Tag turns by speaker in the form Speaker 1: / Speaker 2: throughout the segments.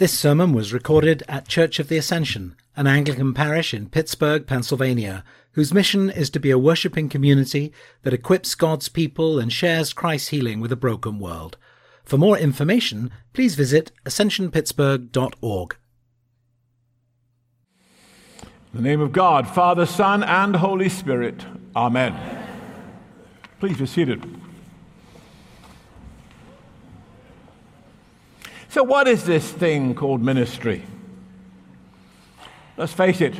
Speaker 1: This sermon was recorded at Church of the Ascension, an Anglican parish in Pittsburgh, Pennsylvania, whose mission is to be a worshipping community that equips God's people and shares Christ's healing with a broken world. For more information, please visit ascensionpittsburgh.org.
Speaker 2: In the name of God, Father, Son, and Holy Spirit. Amen. Please be seated. So, what is this thing called ministry? Let's face it,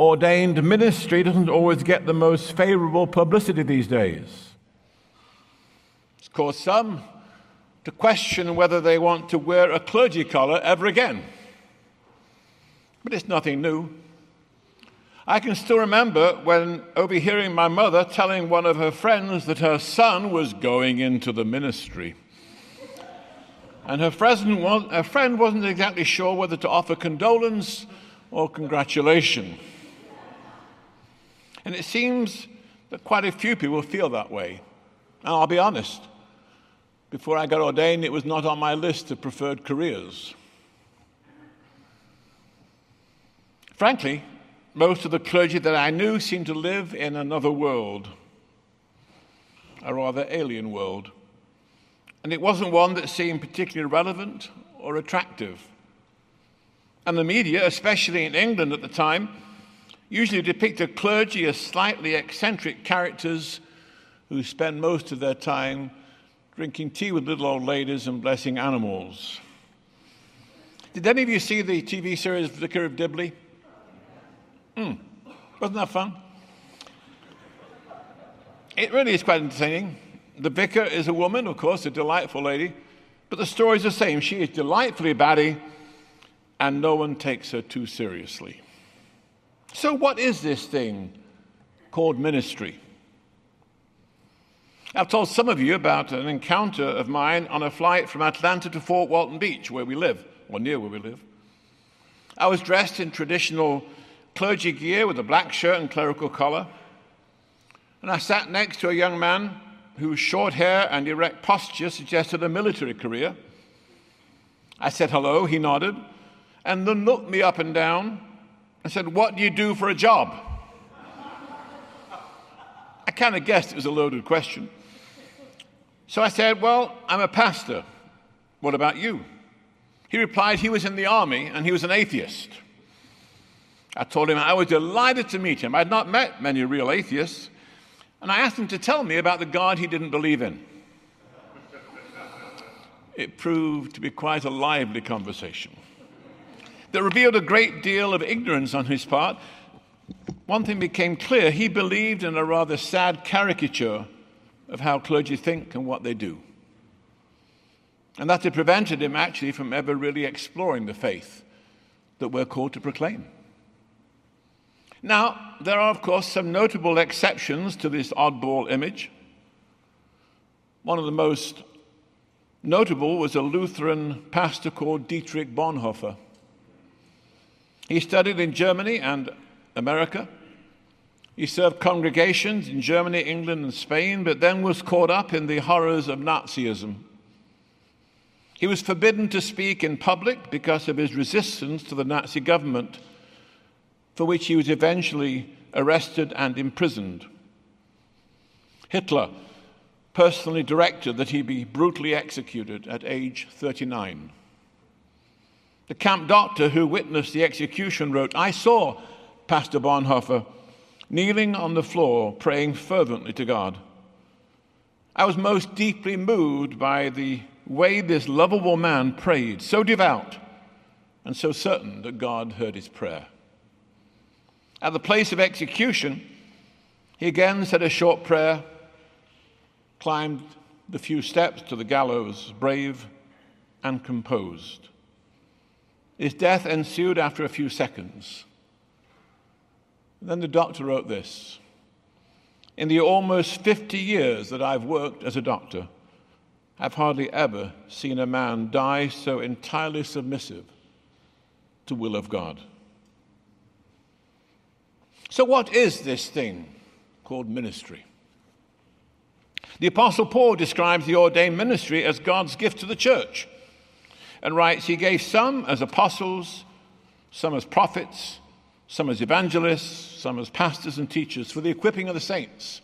Speaker 2: ordained ministry doesn't always get the most favorable publicity these days. It's caused some to question whether they want to wear a clergy collar ever again. But it's nothing new. I can still remember when overhearing my mother telling one of her friends that her son was going into the ministry. And her friend, her friend wasn't exactly sure whether to offer condolence or congratulation. And it seems that quite a few people feel that way. And I'll be honest, before I got ordained, it was not on my list of preferred careers. Frankly, most of the clergy that I knew seemed to live in another world, a rather alien world and it wasn't one that seemed particularly relevant or attractive. And the media, especially in England at the time, usually depicted clergy as slightly eccentric characters who spend most of their time drinking tea with little old ladies and blessing animals. Did any of you see the TV series Vicar of Dibley? Hmm. Wasn't that fun? It really is quite entertaining. The vicar is a woman, of course, a delightful lady, but the story is the same. She is delightfully batty, and no one takes her too seriously. So, what is this thing called ministry? I've told some of you about an encounter of mine on a flight from Atlanta to Fort Walton Beach, where we live, or near where we live. I was dressed in traditional clergy gear with a black shirt and clerical collar, and I sat next to a young man whose short hair and erect posture suggested a military career. I said hello, he nodded, and then looked me up and down and said, What do you do for a job? I kind of guessed it was a loaded question. So I said, Well, I'm a pastor. What about you? He replied he was in the army and he was an atheist. I told him I was delighted to meet him. I had not met many real atheists, and I asked him to tell me about the God he didn't believe in. It proved to be quite a lively conversation that revealed a great deal of ignorance on his part. One thing became clear he believed in a rather sad caricature of how clergy think and what they do. And that had prevented him actually from ever really exploring the faith that we're called to proclaim. Now, there are, of course, some notable exceptions to this oddball image. One of the most notable was a Lutheran pastor called Dietrich Bonhoeffer. He studied in Germany and America. He served congregations in Germany, England, and Spain, but then was caught up in the horrors of Nazism. He was forbidden to speak in public because of his resistance to the Nazi government for which he was eventually arrested and imprisoned. Hitler personally directed that he be brutally executed at age 39. The camp doctor who witnessed the execution wrote, I saw Pastor Bonhoeffer kneeling on the floor praying fervently to God. I was most deeply moved by the way this lovable man prayed, so devout and so certain that God heard his prayer. At the place of execution, he again said a short prayer, climbed the few steps to the gallows, brave and composed. His death ensued after a few seconds. Then the doctor wrote this In the almost 50 years that I've worked as a doctor, I've hardly ever seen a man die so entirely submissive to will of God. So, what is this thing called ministry? The Apostle Paul describes the ordained ministry as God's gift to the church. and writes, He gave some as apostles, some as prophets, some as evangelists, some as pastors and teachers for the equipping of the saints,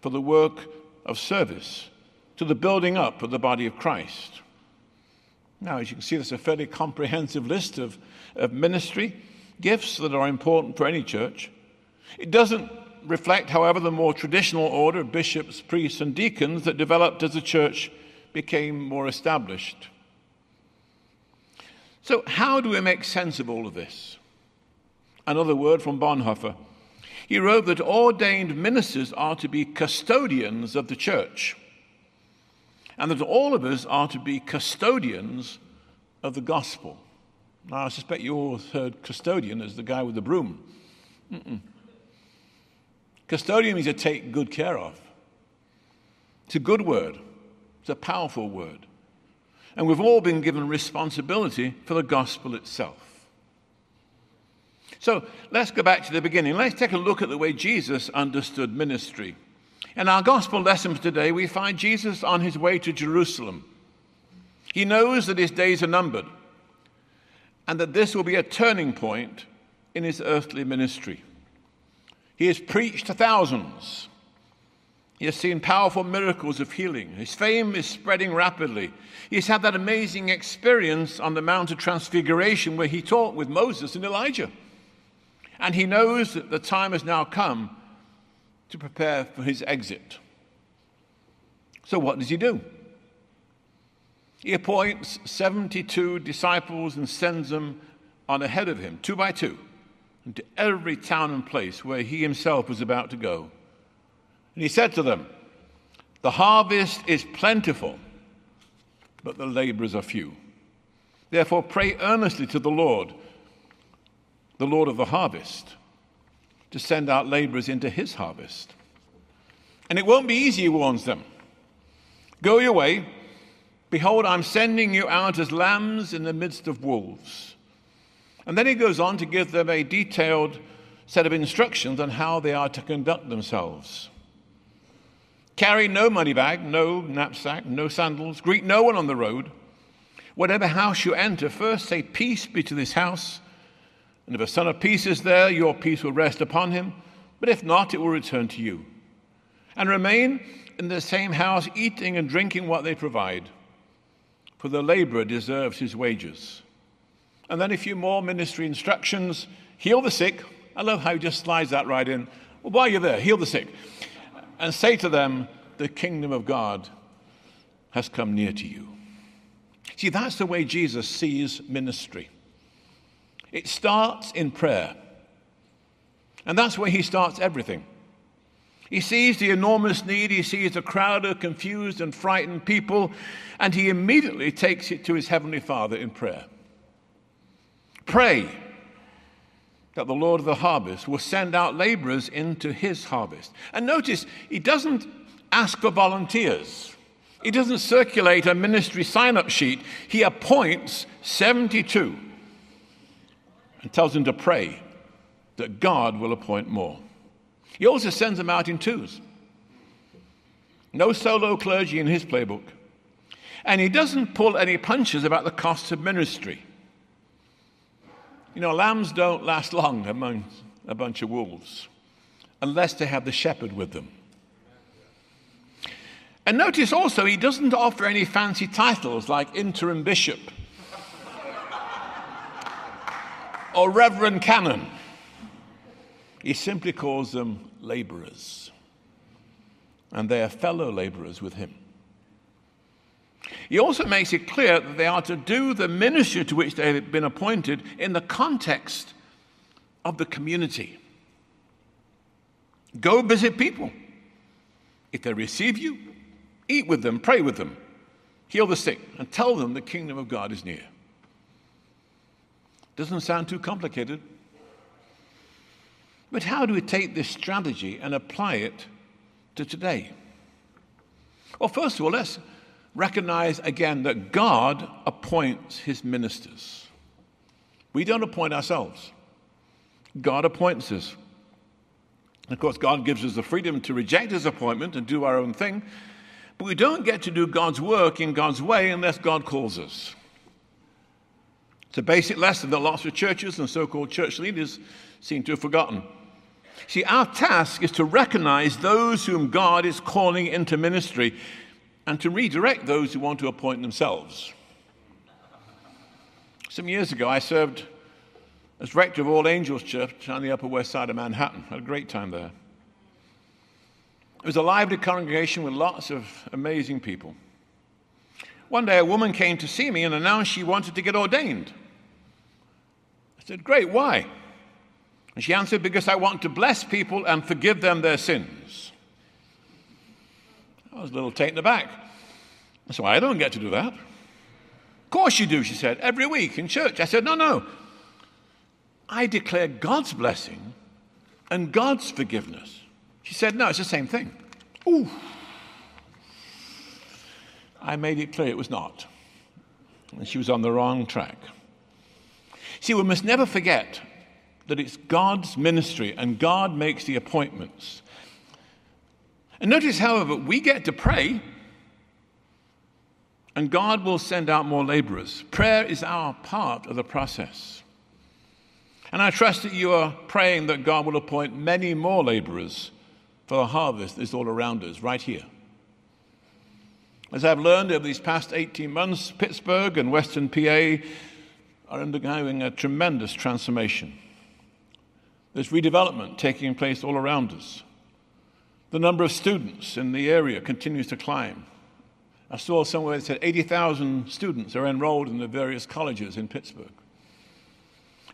Speaker 2: for the work of service, to the building up of the body of Christ. Now, as you can see, there's a fairly comprehensive list of, of ministry gifts that are important for any church. It doesn't reflect, however, the more traditional order of bishops, priests, and deacons that developed as the church became more established. So, how do we make sense of all of this? Another word from Bonhoeffer. He wrote that ordained ministers are to be custodians of the church, and that all of us are to be custodians of the gospel. Now, I suspect you all heard custodian as the guy with the broom. Mm-mm. Custodian means to take good care of. It's a good word, it's a powerful word. And we've all been given responsibility for the gospel itself. So let's go back to the beginning. Let's take a look at the way Jesus understood ministry. In our gospel lessons today, we find Jesus on his way to Jerusalem. He knows that his days are numbered and that this will be a turning point in his earthly ministry. He has preached to thousands. He has seen powerful miracles of healing. His fame is spreading rapidly. He's had that amazing experience on the Mount of Transfiguration where he talked with Moses and Elijah. And he knows that the time has now come to prepare for his exit. So, what does he do? He appoints 72 disciples and sends them on ahead of him, two by two, into every town and place where he himself was about to go. And he said to them, The harvest is plentiful, but the laborers are few. Therefore, pray earnestly to the Lord, the Lord of the harvest, to send out laborers into his harvest. And it won't be easy, he warns them. Go your way Behold, I'm sending you out as lambs in the midst of wolves. And then he goes on to give them a detailed set of instructions on how they are to conduct themselves. Carry no money bag, no knapsack, no sandals. Greet no one on the road. Whatever house you enter, first say, Peace be to this house. And if a son of peace is there, your peace will rest upon him. But if not, it will return to you. And remain in the same house, eating and drinking what they provide for the laborer deserves his wages. And then a few more ministry instructions heal the sick. I love how he just slides that right in. Well, while you're there, heal the sick. And say to them, The kingdom of God has come near to you. See, that's the way Jesus sees ministry. It starts in prayer. And that's where he starts everything. He sees the enormous need, he sees the crowd of confused and frightened people, and he immediately takes it to his heavenly Father in prayer. Pray that the Lord of the harvest will send out laborers into his harvest. And notice, he doesn't ask for volunteers. He doesn't circulate a ministry sign up sheet. He appoints 72 and tells them to pray that God will appoint more. He also sends them out in twos. No solo clergy in his playbook. And he doesn't pull any punches about the costs of ministry. You know, lambs don't last long among a bunch of wolves unless they have the shepherd with them. And notice also, he doesn't offer any fancy titles like interim bishop or reverend canon. He simply calls them laborers, and they are fellow laborers with him. He also makes it clear that they are to do the ministry to which they have been appointed in the context of the community. Go visit people. If they receive you, eat with them, pray with them, heal the sick, and tell them the kingdom of God is near. Doesn't sound too complicated. But how do we take this strategy and apply it to today? Well, first of all, let's recognize again that God appoints his ministers. We don't appoint ourselves, God appoints us. Of course, God gives us the freedom to reject his appointment and do our own thing, but we don't get to do God's work in God's way unless God calls us. It's a basic lesson that lots of churches and so called church leaders seem to have forgotten. See, our task is to recognize those whom God is calling into ministry and to redirect those who want to appoint themselves. Some years ago, I served as rector of All Angels Church on the Upper West Side of Manhattan. I Had a great time there. It was a lively congregation with lots of amazing people. One day, a woman came to see me and announced she wanted to get ordained. I said, Great, why? And she answered, Because I want to bless people and forgive them their sins. I was a little taken aback. So I don't get to do that. Of course you do, she said, every week in church. I said, No, no. I declare God's blessing and God's forgiveness. She said, No, it's the same thing. Ooh. I made it clear it was not. And she was on the wrong track. See, we must never forget that it's God's ministry and God makes the appointments. And notice, however, we get to pray and God will send out more laborers. Prayer is our part of the process. And I trust that you are praying that God will appoint many more laborers for the harvest that is all around us, right here. As I've learned over these past 18 months, Pittsburgh and Western PA are undergoing a tremendous transformation. There's redevelopment taking place all around us. The number of students in the area continues to climb. I saw somewhere that said 80,000 students are enrolled in the various colleges in Pittsburgh.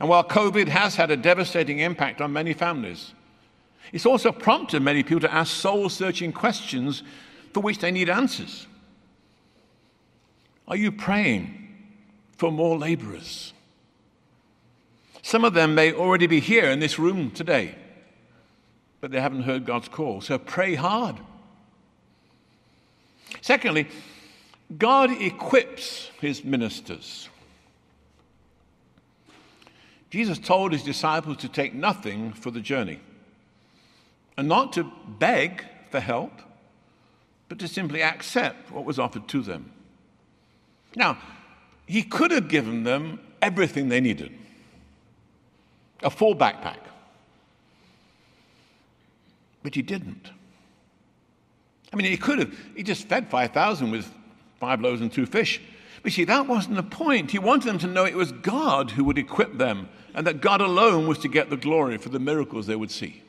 Speaker 2: And while COVID has had a devastating impact on many families, it's also prompted many people to ask soul searching questions for which they need answers. Are you praying for more laborers? Some of them may already be here in this room today, but they haven't heard God's call. So pray hard. Secondly, God equips his ministers. Jesus told his disciples to take nothing for the journey and not to beg for help, but to simply accept what was offered to them. Now, he could have given them everything they needed a full backpack, but he didn't. I mean, he could have, he just fed 5,000 with five loaves and two fish. But see, that wasn't the point. He wanted them to know it was God who would equip them and that God alone was to get the glory for the miracles they would see.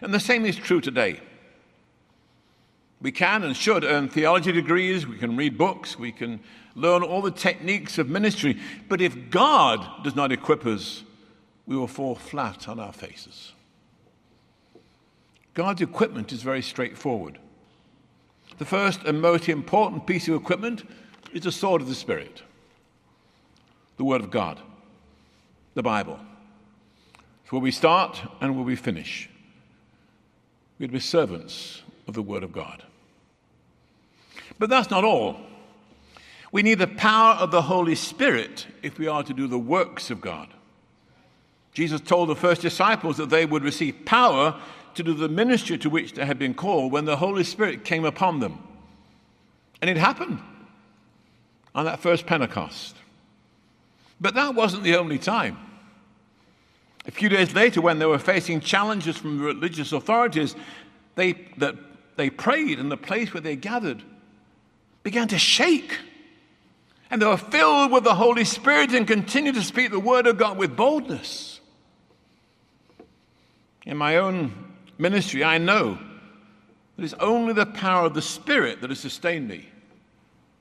Speaker 2: And the same is true today. We can and should earn theology degrees, we can read books, we can learn all the techniques of ministry, but if God does not equip us, we will fall flat on our faces. God's equipment is very straightforward. The first and most important piece of equipment is the sword of the Spirit, the Word of God, the Bible. It's where we start and where we finish. We'd be servants of the Word of God. But that's not all. We need the power of the Holy Spirit if we are to do the works of God. Jesus told the first disciples that they would receive power to do the ministry to which they had been called when the Holy Spirit came upon them. And it happened on that first Pentecost. But that wasn't the only time. A few days later, when they were facing challenges from religious authorities, they, that they prayed, and the place where they gathered began to shake. And they were filled with the Holy Spirit and continued to speak the word of God with boldness. In my own ministry, I know that it's only the power of the Spirit that has sustained me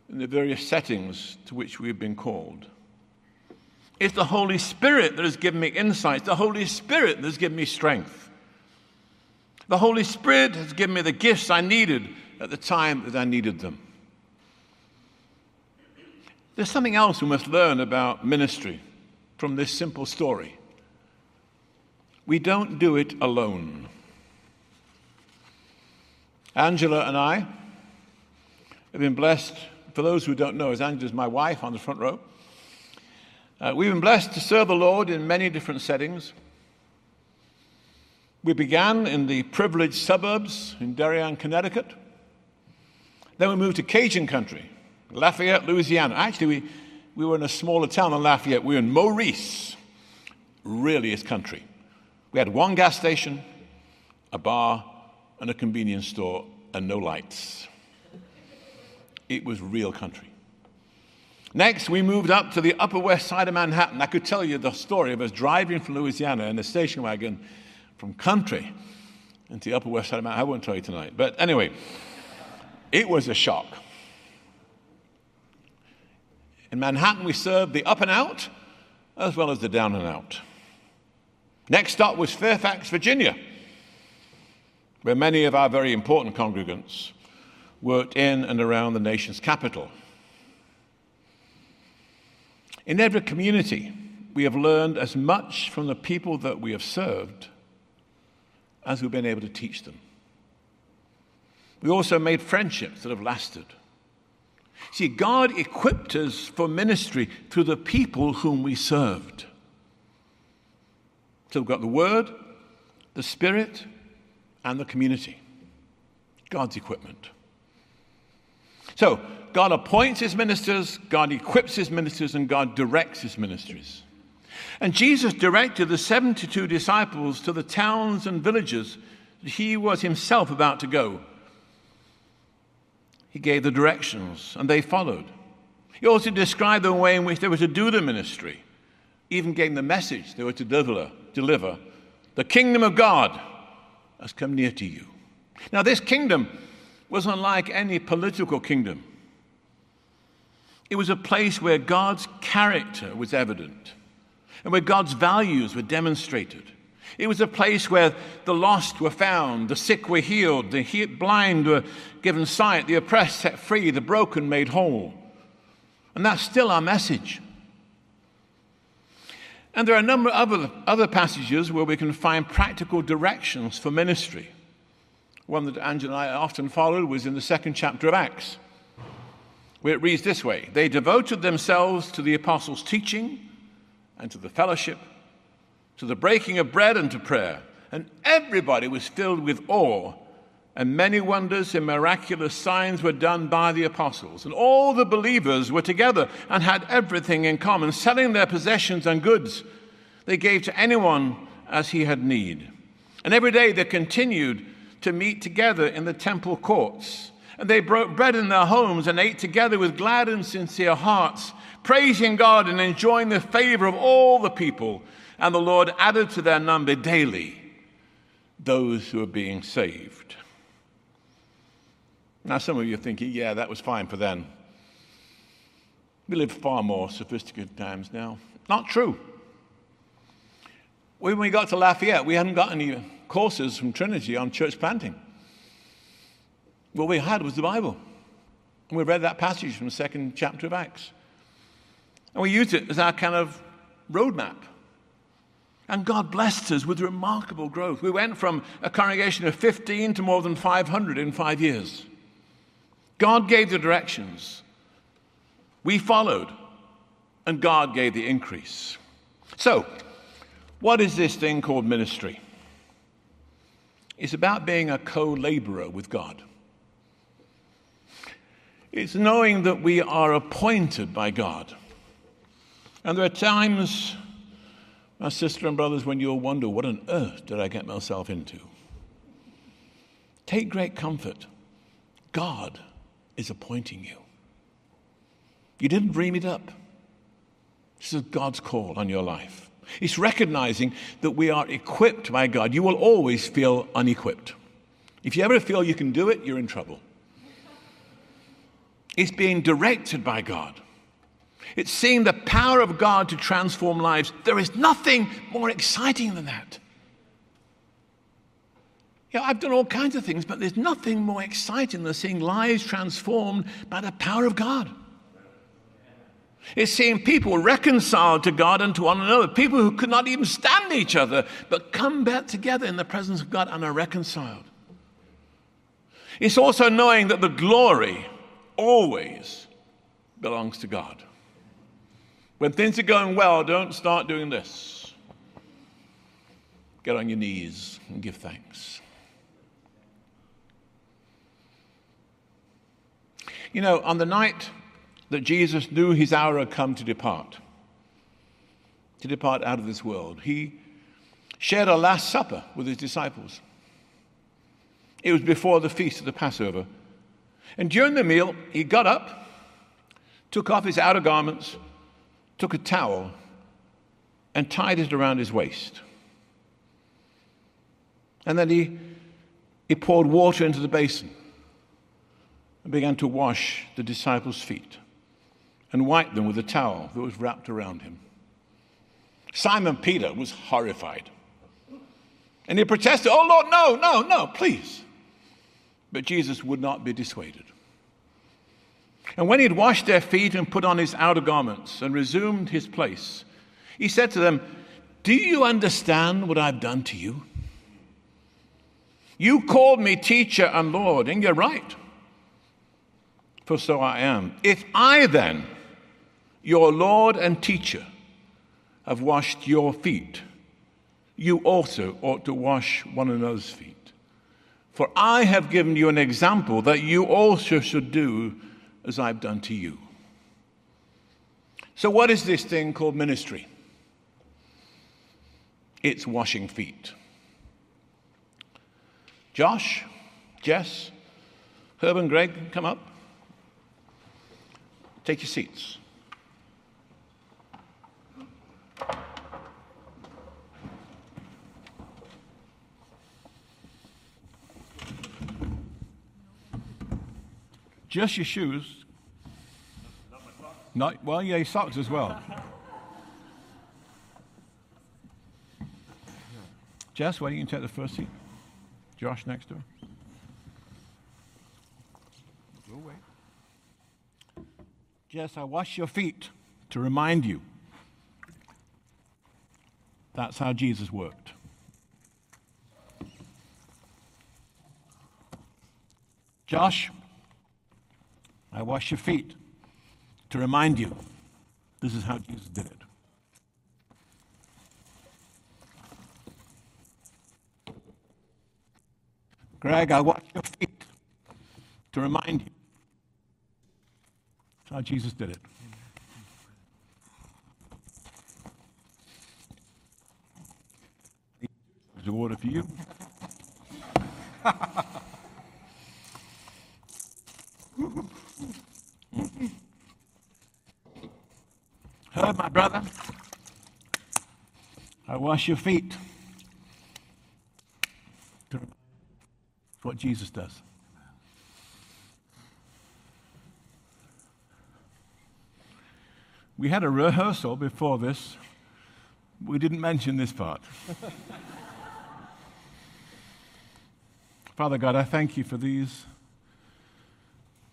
Speaker 2: in the various settings to which we have been called. It's the Holy Spirit that has given me insights, the Holy Spirit that has given me strength. The Holy Spirit has given me the gifts I needed at the time that I needed them. There's something else we must learn about ministry from this simple story. We don't do it alone. Angela and I have been blessed, for those who don't know, as Angela's my wife on the front row. Uh, we've been blessed to serve the Lord in many different settings. We began in the privileged suburbs in Darien, Connecticut. Then we moved to Cajun country, Lafayette, Louisiana. Actually, we we were in a smaller town than Lafayette. We were in Maurice, really is country. We had one gas station, a bar, and a convenience store, and no lights. It was real country. Next, we moved up to the upper west side of Manhattan. I could tell you the story of us driving from Louisiana in a station wagon from country into the upper west side of Manhattan. I won't tell you tonight. But anyway, it was a shock. In Manhattan, we served the up and out as well as the down and out. Next stop was Fairfax, Virginia, where many of our very important congregants worked in and around the nation's capital. In every community, we have learned as much from the people that we have served as we've been able to teach them. We also made friendships that have lasted. See, God equipped us for ministry through the people whom we served. So we've got the Word, the Spirit, and the community. God's equipment. So, God appoints his ministers, God equips his ministers, and God directs his ministries. And Jesus directed the 72 disciples to the towns and villages that he was himself about to go. He gave the directions, and they followed. He also described the way in which they were to do the ministry, even gave the message they were to deliver, deliver. The kingdom of God has come near to you. Now, this kingdom was unlike any political kingdom. It was a place where God's character was evident and where God's values were demonstrated. It was a place where the lost were found, the sick were healed, the blind were given sight, the oppressed set free, the broken made whole. And that's still our message. And there are a number of other, other passages where we can find practical directions for ministry. One that Angela and I often followed was in the second chapter of Acts, where it reads this way They devoted themselves to the apostles' teaching and to the fellowship, to the breaking of bread and to prayer. And everybody was filled with awe, and many wonders and miraculous signs were done by the apostles. And all the believers were together and had everything in common, selling their possessions and goods they gave to anyone as he had need. And every day they continued to meet together in the temple courts. And they broke bread in their homes and ate together with glad and sincere hearts, praising God and enjoying the favor of all the people. And the Lord added to their number daily those who are being saved. Now, some of you are thinking, yeah, that was fine for then. We live far more sophisticated times now. Not true. When we got to Lafayette, we hadn't got any courses from Trinity on church planting. What we had was the Bible. And we read that passage from the second chapter of Acts. And we used it as our kind of roadmap. And God blessed us with remarkable growth. We went from a congregation of 15 to more than 500 in five years. God gave the directions. We followed, and God gave the increase. So, what is this thing called ministry? It's about being a co laborer with God. It's knowing that we are appointed by God. And there are times, my sister and brothers, when you'll wonder, what on earth did I get myself into? Take great comfort. God is appointing you. You didn't dream it up. This is God's call on your life. It's recognizing that we are equipped by God. You will always feel unequipped. If you ever feel you can do it, you're in trouble. It's being directed by God. It's seeing the power of God to transform lives. There is nothing more exciting than that. Yeah, I've done all kinds of things, but there's nothing more exciting than seeing lives transformed by the power of God. It's seeing people reconciled to God and to one another, people who could not even stand each other, but come back together in the presence of God and are reconciled. It's also knowing that the glory always belongs to God. When things are going well, don't start doing this. Get on your knees and give thanks. You know, on the night that Jesus knew his hour had come to depart, to depart out of this world. He shared a Last Supper with his disciples. It was before the feast of the Passover. And during the meal, he got up, took off his outer garments, took a towel, and tied it around his waist. And then he, he poured water into the basin and began to wash the disciples' feet and wiped them with a towel that was wrapped around him. Simon Peter was horrified. And he protested, Oh Lord, no, no, no, please. But Jesus would not be dissuaded. And when he had washed their feet and put on his outer garments and resumed his place, he said to them, Do you understand what I've done to you? You called me teacher and Lord, and you're right, for so I am. If I then, your Lord and teacher, have washed your feet, you also ought to wash one another's feet. For I have given you an example that you also should do as I've done to you. So, what is this thing called ministry? It's washing feet. Josh, Jess, Herb, and Greg, come up. Take your seats. Just your shoes. Not, well, yeah, your socks as well. Jess, why don't you take the first seat? Josh next to her. Go away. Jess, I wash your feet to remind you. That's how Jesus worked. Josh, I wash your feet to remind you this is how Jesus did it. Greg, I wash your feet to remind you that's how Jesus did it. There's a water for you. My brother, I wash your feet. That's what Jesus does. We had a rehearsal before this. We didn't mention this part. Father God, I thank you for these.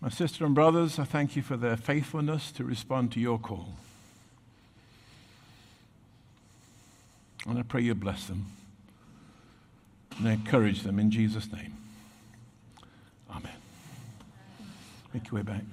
Speaker 2: My sister and brothers, I thank you for their faithfulness to respond to your call. And I pray you bless them and encourage them in Jesus' name. Amen. Make your way back.